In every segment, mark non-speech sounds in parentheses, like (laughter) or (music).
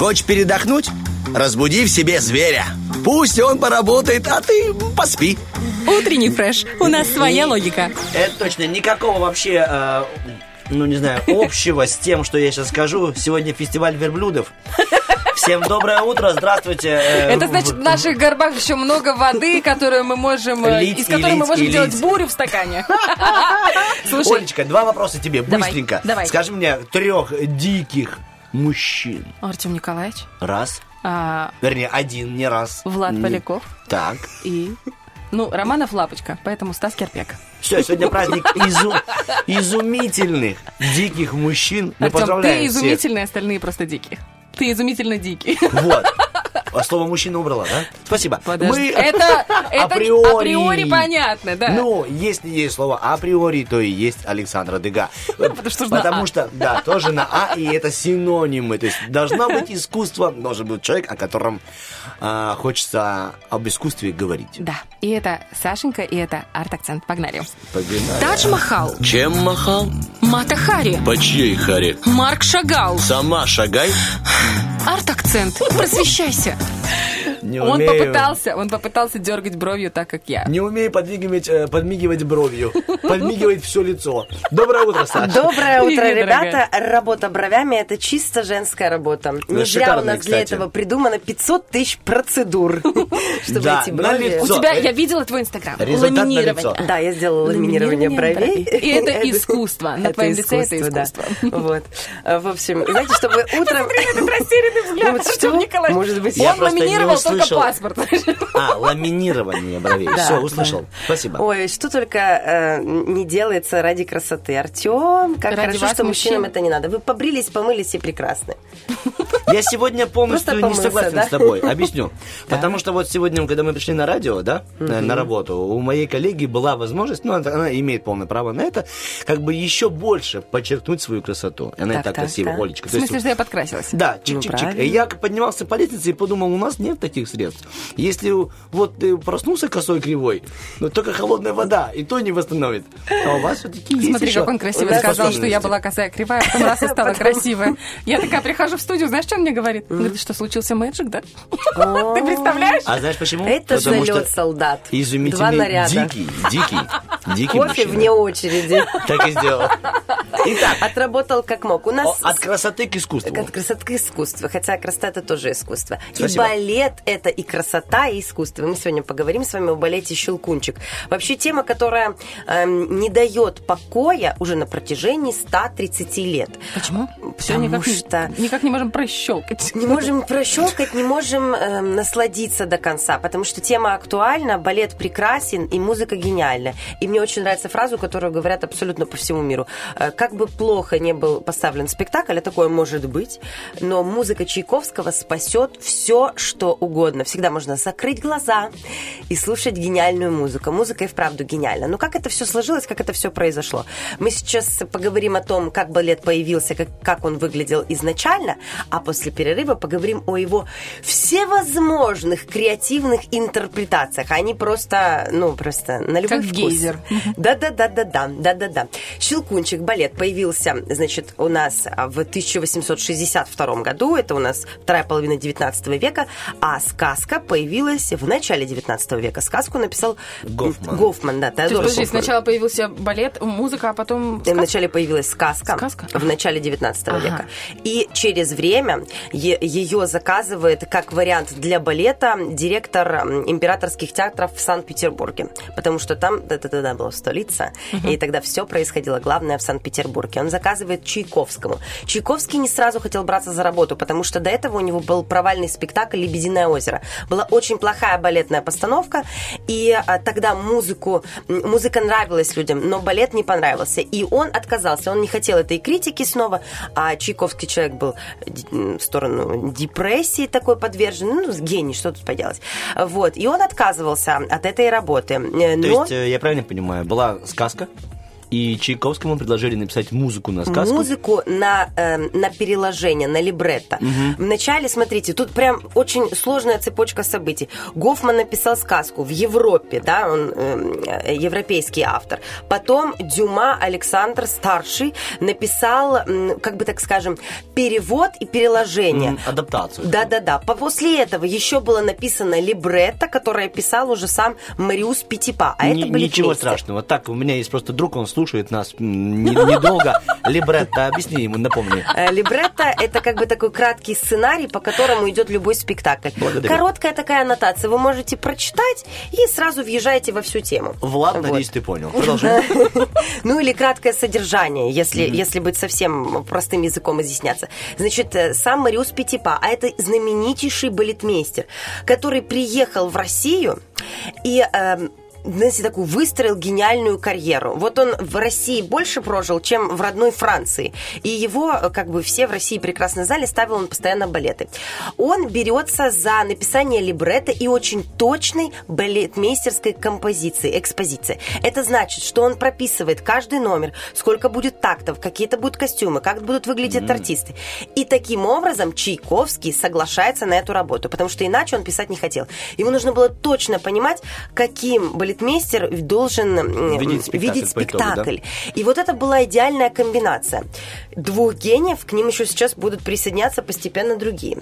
Хочешь передохнуть? Разбуди в себе зверя. Пусть он поработает, а ты поспи. Утренний фреш. У нас своя логика. Это точно. Никакого вообще, э, ну не знаю, общего с тем, что я сейчас скажу. Сегодня фестиваль верблюдов. Всем доброе утро, здравствуйте. Э, Это значит, в наших горбах еще много воды, которую мы можем, э, Лить из которой мы лить можем и делать лить. бурю в стакане. (laughs) Слушай, Олечка, два вопроса тебе, Давай, быстренько. давай. Скажи мне трех диких мужчин. Артем Николаевич, Раз. а, Вернее, один, не раз. Влад Не- Поляков Так. и... Ну, Романов Лапочка, поэтому Стас Керпек. Все, сегодня праздник изу- изумительных диких мужчин. Мы поздравляем ты всех. изумительный, остальные просто дикие. Ты изумительно дикий. Вот. А слово мужчина убрала, да? Спасибо. Подожди. Мы Это, (laughs) это априори. априори понятно, да. Ну, если есть слово априори, то и есть Александра Дега. (laughs) потому что на Потому «а». что, да, тоже на А, и это синонимы. То есть должно быть искусство, должен быть человек, о котором а, хочется об искусстве говорить. Да, и это Сашенька, и это арт-акцент. Погнали. Погнали. Тадж Махал, Чем махал? Мата Хари, По чьей харе? Марк Шагал, Сама шагай. Арт-акцент. Просвещайся. Не Он умею- попытался, он попытался дергать бровью так, как я. Не умею подмигивать, э, подмигивать бровью, подмигивать все лицо. Доброе утро, Саша. Доброе утро, Привет, ребята. Работа бровями – это чисто женская работа. Не зря у нас для кстати. этого придумано 500 тысяч процедур, (laughs) чтобы Да, эти на брови... У тебя, я видела твой инстаграм. Ламинирование. Да, я сделала ламинирование бровей. И это искусство. На твоем лице это искусство. (laughs) Вот. В общем, знаете, чтобы утром... Этот растерянный (laughs) Ну взгляд, Артем? Николаевич. Может быть, Я просто не ламинировал только услышал. паспорт. А, ламинирование бровей. Да, Все, услышал. Спасибо. Ой, что только э, не делается ради красоты. Артем, как Ради хорошо, что мужчинам мужчин. это не надо. Вы побрились, помылись и прекрасны. Я сегодня полностью не согласен да? с тобой. Объясню. (laughs) Потому что вот сегодня, когда мы пришли на радио, да, на работу, у моей коллеги была возможность, ну, она, она имеет полное право на это, как бы еще больше подчеркнуть свою красоту. И Она и Так, так так, красива, так. Олечка. В То есть смысле, что я подкрасилась? Да, Ну, чик-чик-чик. И я поднимался по лестнице и подумал, у нас нет таких средств. Если вот ты проснулся косой кривой, но только холодная вода, и то не восстановит. А у вас все-таки есть Смотри, еще как он красиво сказал, что я была косая кривая, а потом раз и стала красивая. Я такая прихожу в студию, знаешь, что он мне говорит? Говорит, что случился мэджик, да? Ты представляешь? А знаешь почему? Это залет солдат. Два Изумительный, наряда. дикий, дикий, дикий Кофе вне очереди. Так и сделал. Итак, Отработал как мог. У нас от красоты к искусству. От красоты к искусству. Хотя красота это тоже искусство. И балет это и красота, и искусство. Мы сегодня поговорим с вами о балете Щелкунчик. Вообще тема, которая эм, не дает покоя уже на протяжении 130 лет. Почему? Все Потому никак, что- никак не можем прощелкать. Не можем прощелкать, не можем эм, насладиться до конца, потому что тема актуальна, балет прекрасен и музыка гениальна. И мне очень нравится фразу, которую говорят абсолютно по всему миру. Э, Как бы плохо не был поставлен спектакль, а такое может быть, но музыка Чайковского спасет все, что угодно. Всегда можно закрыть глаза и слушать гениальную музыку. Музыка и вправду гениальна. Но как это все сложилось, как это все произошло? Мы сейчас поговорим о том, как балет появился, как, как он выглядел изначально, а после перерыва поговорим о его всевозможных креативных интерпретациях. Они просто, ну, просто на любой Как вкус. гейзер. (laughs) Да-да-да-да-да, да-да-да. Щелкунчик балет появился, значит, у нас в 1862 году, это у нас вторая половина 19 века, а сказка появилась в начале 19 века. Сказку написал Гофман. Гофман, да, То есть, Теодор подожди, сначала появился балет, музыка, а потом... сказка? Вначале появилась сказка, Сказка? в начале 19 Ага. века. И через время ее заказывает как вариант для балета директор императорских театров в Санкт-Петербурге. Потому что там, это тогда была столица, и тогда все происходило, главное, в Санкт-Петербурге. Он заказывает Чайковскому. Чайковский не сразу хотел браться за работу, потому что до этого у него был провальный спектакль «Лебединое озеро». Была очень плохая балетная постановка, и а, тогда музыку, музыка нравилась людям, но балет не понравился. И он отказался, он не хотел этой критики снова, а Чайковский человек был в сторону депрессии такой подвержен, ну, гений, что тут поделать. Вот, и он отказывался от этой работы. Э, То Но... есть, э, я правильно понимаю, была сказка, и Чайковскому предложили написать музыку на сказку. Музыку на, э, на переложение, на либретто. Вначале, смотрите, тут прям очень сложная цепочка событий. Гофман написал сказку в Европе, да, он э, европейский автор. Потом Дюма Александр Старший написал, как бы так скажем, перевод и переложение. Адаптацию. Да-да-да. По- После этого еще было написано либретто, которое писал уже сам Мариус Пятипа. А Ни- это были Ничего страшного. Так, у меня есть просто друг, он слушает нас м, не- недолго. Либретто, объясни ему, напомни. Э, Либретто – это как бы такой краткий сценарий, по которому идет любой спектакль. Благодарю. Короткая такая аннотация. Вы можете прочитать и сразу въезжаете во всю тему. Влад, Вот. надеюсь, ты понял. Продолжай. (laughs) Ну или краткое содержание, если, если быть совсем простым языком изъясняться. Значит, э, сам Мариус Пятипа, а это знаменитейший балетмейстер, который приехал в Россию и... эм, знаете, такую выстроил гениальную карьеру. Вот он в России больше прожил, чем в родной Франции. И его, э, как бы все в России прекрасно знали, ставил он постоянно балеты. Он берется за написание либретто и очень точной балетмейстерской композиции, экспозиции. Это значит, что он прописывает каждый номер, сколько будет тактов, какие-то будут костюмы, как будут выглядеть артисты. И таким образом Чайковский соглашается на эту работу, потому что иначе он писать не хотел. Ему нужно было точно понимать, каким балетмейстер должен Видеть спектакль видеть по итогу, да? спектакль. И вот это была идеальная комбинация. Двух гениев, к ним еще сейчас будут присоединяться постепенно другие.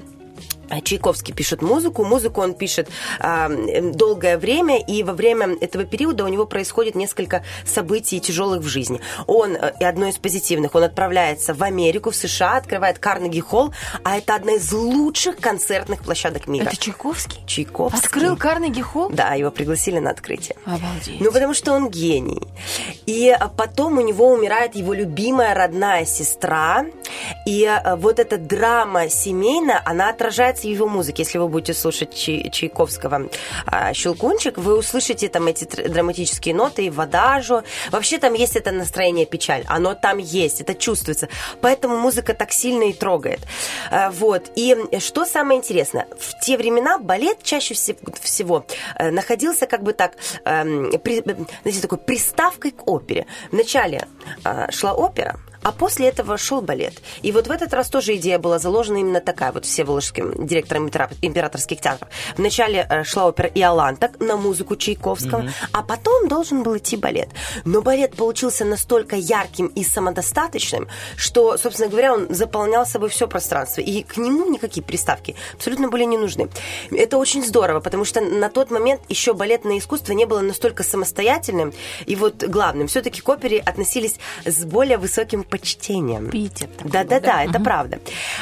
А Чайковский пишет музыку, музыку он пишет м, долгое время, и во время этого периода у него происходит несколько событий тяжелых в жизни. Он, э, и одно из позитивных, он отправляется в Америку, в США, открывает Карнеги Холл, а это одна из лучших концертных площадок мира. Это Чайковский? Чайковский. Открыл Карнеги Холл? Да, его пригласили на открытие. Обалдеть. Ну, потому что он гений. И а, потом у него умирает его любимая родная сестра. И вот эта драма семейная, она отражается в его музыке. Если вы будете слушать Чай- Чайковского а, «Щелкунчик», вы услышите там эти драматические ноты и в. Вообще там есть это настроение печаль. Оно там есть, это чувствуется. Поэтому музыка так сильно и трогает. А, Вот. И что самое интересное, в те времена балет чаще все- всего э, находился как бы так, эм, знаете, такой приставкой к опере. Вначале э, шла опера, а после этого шел балет. И вот в этот раз тоже идея была заложена именно такая, вот всеволожским директором импера- императорских театров. Вначале э, шла опера «Иоланта» на музыку Чайковского, а потом должен был идти балет. Но балет получился настолько ярким и самодостаточным, что, собственно говоря, он заполнял собой все пространство. И к нему никакие приставки абсолютно были не нужны. Это очень здорово, потому что на тот момент еще балетное искусство не было настолько самостоятельным. И вот главным, все-таки к опере относились с более высоким почтением. Пиетет такой Да-да-да, это правда.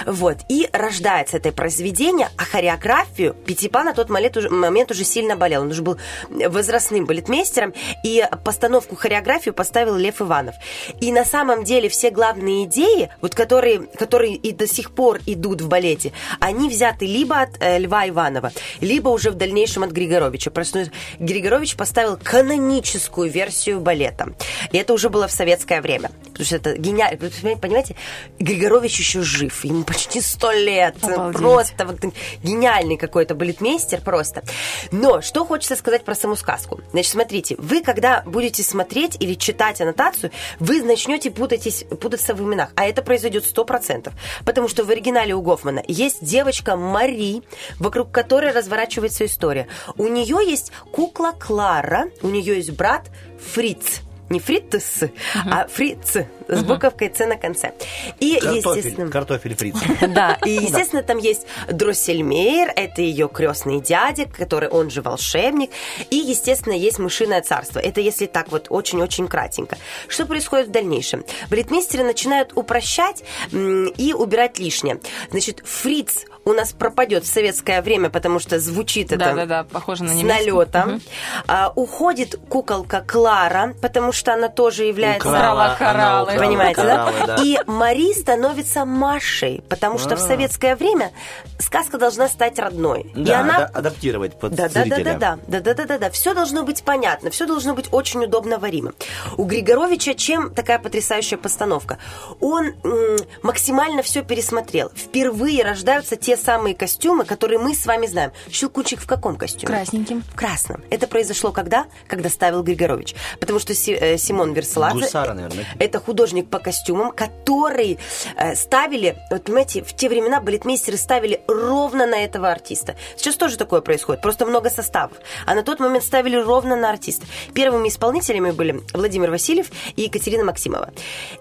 Вот. И рождается это произведение, а хореографию Пятипа на тот момент уже, момент уже сильно болел. Он уже был возрастным балетмейстером, и постановку хореографию поставил Лев Иванов. И на самом деле все главные идеи, вот которые, которые и до сих пор идут в балете, они взяты либо от э, Льва Иванова, либо уже в дальнейшем от Григоровича. Просто Григорович поставил каноническую версию балета. И это уже было в советское время. Потому что это гениально. Вы Понимаете, Григорович еще жив. Ему почти сто лет. Обалдеть. Просто вот гениальный какой-то балетмейстер просто. Но что хочется сказать про саму сказку. Значит, смотрите, вы когда будете смотреть или читать аннотацию, вы начнете путайтесь, путаться в именах. А это произойдет сто процентов. Потому что в оригинале у Гофмана есть девочка Мари, вокруг которой разворачивается история. У нее есть кукла Клара, у нее есть брат Фриц. Не Фритц, а Фриц с буковкой Ц на конце. И, Картофель, естественно... картофель фриц. (laughs) Да, и, естественно, там есть Дроссельмейр, это ее крестный дядя, который он же волшебник. И, естественно, есть Мышиное царство. Это если так вот очень-очень кратенько. Что происходит в дальнейшем? Балетмейстеры начинают упрощать и убирать лишнее. Значит, фриц у нас пропадет в советское время, потому что звучит это Да-да-да, похоже на с немецкий. налетом. Мгм. А, уходит куколка Клара, потому что она тоже является... Украла она кораллы. кораллы. Понимаете, да? Кораллы, да. И Мари становится Машей, потому что в А. советское время сказка должна стать родной. И Да, она ада- адаптировать под да, да, да, да, зрителя. да, да, да, да, да, да. Все должно быть понятно, все должно быть очень удобно варимо. У Григоровича чем такая потрясающая постановка? Он м, максимально все пересмотрел. Впервые рождаются те самые костюмы, которые мы с вами знаем. Щелкунчик в каком костюме? Красненьким. В красном. Это произошло когда? Когда ставил Григорович. Потому что Си- э, Симон Версаладзе... Гусара, наверное. Это художник по костюмам, который э, ставили, вот понимаете, в те времена балетмейстеры ставили ровно на этого артиста. Сейчас тоже такое происходит, просто много составов. А на тот момент ставили ровно на артиста. Первыми исполнителями были Владимир Васильев и Екатерина Максимова.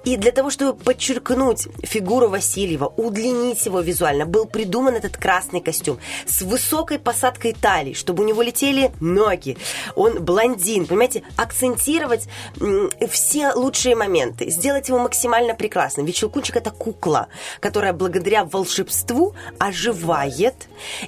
И для того, чтобы подчеркнуть фигуру Васильева, удлинить его визуально, был придуман этот красный костюм с высокой посадкой талии, чтобы у него летели ноги. Он блондин, понимаете, акцентировать все лучшие моменты, сделать его максимально прекрасным. Ведь Щелкунчик это кукла, которая благодаря волшебству оживает.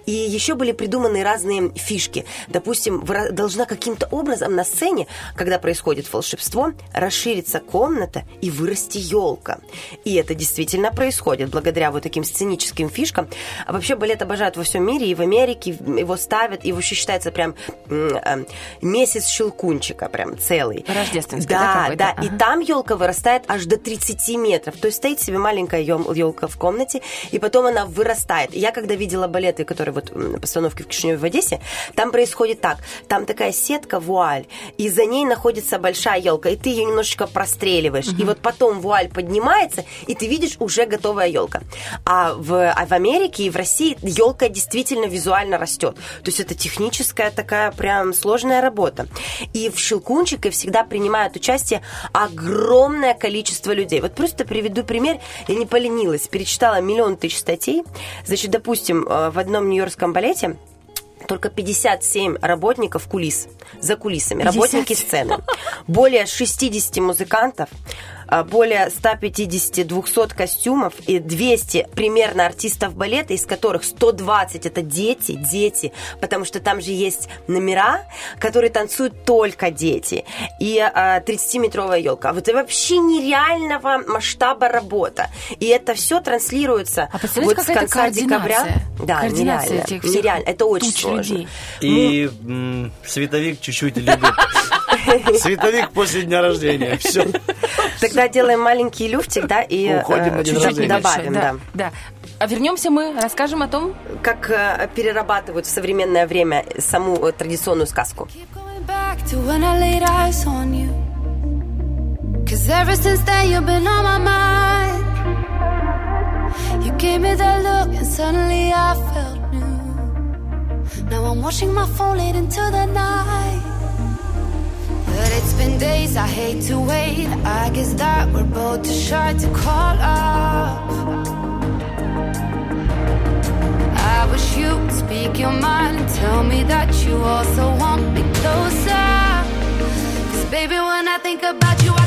И еще были придуманы разные фишки. Допустим, должна каким-то образом на сцене, когда происходит волшебство, расшириться комната и вырасти елка. И это действительно происходит благодаря вот таким сценическим фишкам. А вообще балет обожают во всем мире, и в Америке его ставят, и вообще считается прям э, месяц щелкунчика, прям целый. Рождественский, да, Да, какой-то? да, Ага. и там елка вырастает аж до 30 метров. То есть стоит себе маленькая елка в комнате, и потом она вырастает. Я когда видела балеты, которые вот постановки в Кишиневе в Одессе, там происходит так. Там такая сетка, вуаль, и за ней находится большая елка, и ты ее немножечко простреливаешь. И вот потом вуаль поднимается, и ты видишь уже готовая елка. А в, а в Америке и в России елка действительно визуально растет. То есть это техническая такая прям сложная работа. И в Щелкунчике всегда принимают участие огромное количество людей. Вот просто приведу пример. Я не поленилась, перечитала миллион тысяч статей. Значит, допустим, э, в одном нью-йоркском балете только 57 работников кулис, за кулисами, 50. работники сцены. Более 60 музыкантов, более 150-200 костюмов и 200 примерно артистов балета, из которых 120 это дети, дети, потому что там же есть номера, которые танцуют только дети, и а, 30-метровая елка. Вот это вообще нереального масштаба работа. И это все транслируется А вот с конца декабря. координация? Да, Координация нереально. этих всех нереально. Это очень сложно. людей. И м, световик чуть-чуть любит. Световик после дня рождения. Все. Тогда делаем маленький люфтик, да, и Уходим э, чуть-чуть добавим, да. да. А вернемся мы, расскажем о том, Как э, перерабатывают в современное время саму э, традиционную сказку. Cause ever since then you've been on my mind. You gave me that look and suddenly I felt new. Now I'm watching my phone late into the night. It's been days, I hate to wait. I guess that we're both too shy to call up. I wish you'd speak your mind and tell me that you also want me closer. Cause baby, when I think about you, I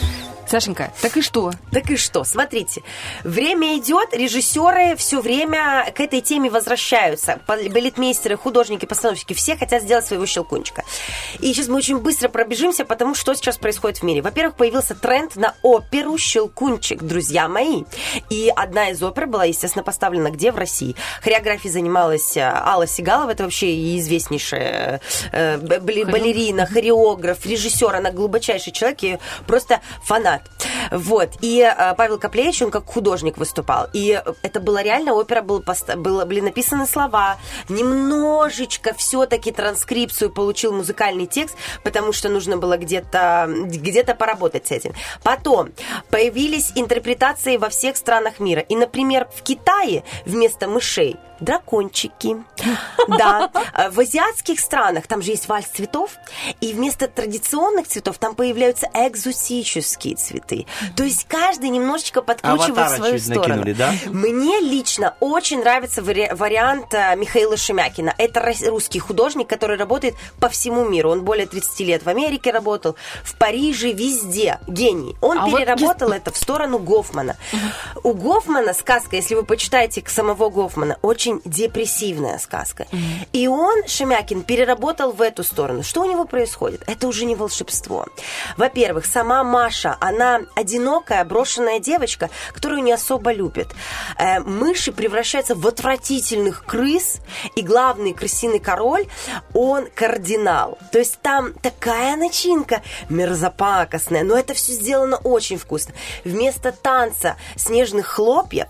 Сашенька, так и что? Так и что? Смотрите, время идет, режиссеры все время к этой теме возвращаются. Балетмейстеры, художники, постановщики, все хотят сделать своего щелкунчика. И сейчас мы очень быстро пробежимся, потому что сейчас происходит в мире. Во-первых, появился тренд на оперу «Щелкунчик», друзья мои. И одна из опер была, естественно, поставлена где? В России. Хореографией занималась э, Алла Сигалова, это вообще известнейшая э, балерина, хореограф, режиссер, она глубочайший человек, и просто фанат. Вот. И э, Павел Коплевич, он как художник выступал. И это была реально опера, был, было, были написаны слова, немножечко все-таки транскрипцию получил музыкальный текст, потому что нужно было где-то где поработать с этим. Потом появились интерпретации во всех странах мира. И, например, в Китае вместо мышей дракончики. Да. Э, В азиатских странах там же есть вальс цветов, и вместо традиционных цветов там появляются экзотические цветы. То есть каждый немножечко подкручивает свою сторону. Мне лично очень нравится вари- вариант э, Михаила Шемякина. Это русский художник, который работает по всему миру. Он более 30 лет в Америке работал, в Париже, везде. Гений. Он А вот переработал это в сторону Гофмана. У Гофмана сказка, если вы почитаете к самого Гофмана, очень депрессивная сказка. И он, Шемякин, переработал в эту сторону. Что у него происходит? Это уже не волшебство. Во-первых, сама Маша, она одинокая, брошенная девочка, которую не особо любит. Э, мыши превращаются в отвратительных крыс, и главный крысиный король, он кардинал. То есть там такая начинка мерзопакостная, но это все сделано очень вкусно. Вместо танца снежных хлопьев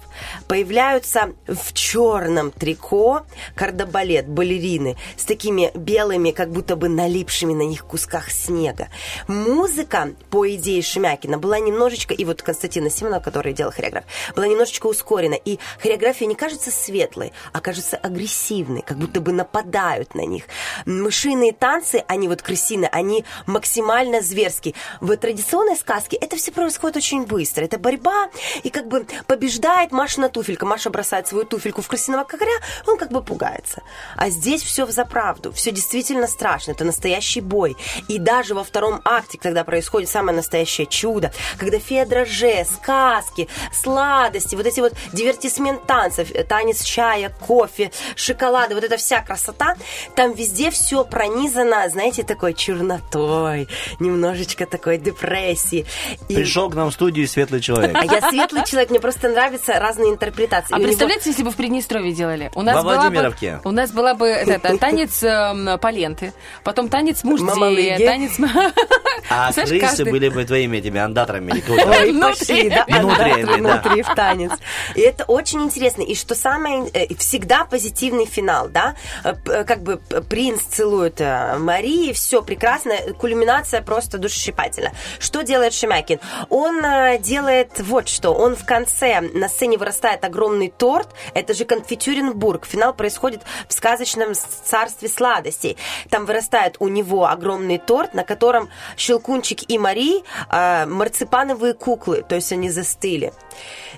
появляются в черном трико кардебалет, балерины с такими белыми, как будто бы налипшими на них кусках снега. Музыка, по идее Шемякина, была немножечко, и вот Константина Симонова, который делал хореограф, была немножечко ускорена. И хореография не кажется светлой, а кажется агрессивной, как будто бы нападают на них. Мышиные танцы, они вот крысины, они максимально зверские. В традиционной сказке это все происходит очень быстро. Это борьба, и как бы побеждает Машина туфелька. Маша бросает свою туфельку в крысиного кокоря, он как бы пугается. А здесь все в заправду, все действительно страшно, это настоящий бой. И даже во втором акте, когда происходит самое настоящее чудо, когда фея дроже, сказки, сладости, вот эти вот дивертисмент танцев, танец чая, кофе, шоколада, вот эта вся красота, там везде все пронизано, знаете, такой чернотой, немножечко такой депрессии. И- Пришел к нам в студию светлый человек. а я светлый человек, мне просто нравятся разные интерпретации. А него- представляете, если бы в Приднестровье делали? У нас Во была бы- Владимировке. у нас была бы это, это, танец эм, поленты, потом танец муждея, танец... А (laughs) Знаешь, крысы каждый- были бы твоими этими андаторами. Ой, Внутри. пошли, да, Внутренний, внутри, в танец. И это очень интересно. И что самое, э, всегда позитивный финал, да, Э, э, как бы принц целует э, Марии, все прекрасно, кульминация просто душесчипательна. Что делает Шемякин? Он э, делает вот что, он в конце на сцене вырастает огромный торт, это же конфитюренбург, финал происходит в сказочном царстве сладостей. Там вырастает у него огромный торт, на котором Щелкунчик и Мари э, марципановые куклы, то есть они застыли.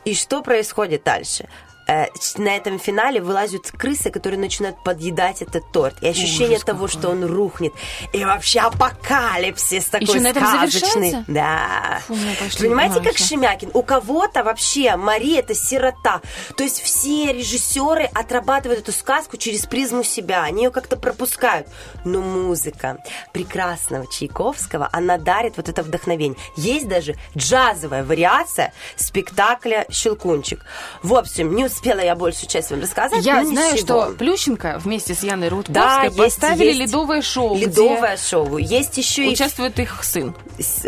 И что происходит дальше? Э, На этом финале вылазят крысы, которые начинают подъедать этот торт. И ощущение Ужас того, какой. что он рухнет. И вообще апокалипсис такой Ещё на этом сказочный. завершается? Да. Фу, пошли Понимаете, как. Шемякин? У кого-то вообще Мария это сирота. То есть все режиссеры отрабатывают эту сказку через призму себя. Они ее как-то пропускают. Но музыка прекрасного Чайковского, она дарит вот это вдохновение. Есть даже джазовая вариация спектакля «Щелкунчик». В общем, не успела я большую часть вам рассказать. Я знаю, ничего. что Плющенко вместе с Яной Да, Рудковской есть, поставили есть. ледовое шоу, Ледовое шоу. Есть еще и участвует их сын.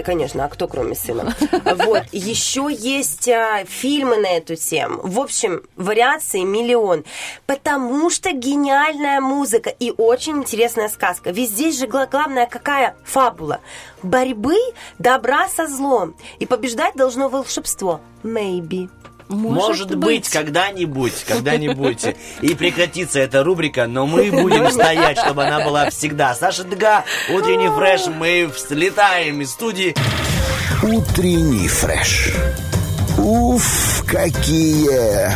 Конечно, а кто кроме сына? (laughs) Вот. Еще есть а, фильмы на эту тему. В общем, вариаций миллион. Потому что гениальная музыка и очень интересная сказка. Ведь здесь же гла- главная какая фабула? Борьбы добра со злом. И побеждать должно волшебство. Maybe. Может быть, когда-нибудь, (laughs) когда-нибудь и прекратится эта рубрика, но мы будем стоять, чтобы она была всегда. Саша Дга, утренний фреш, мы слетаем из студии. Утренний фреш. Уф, какие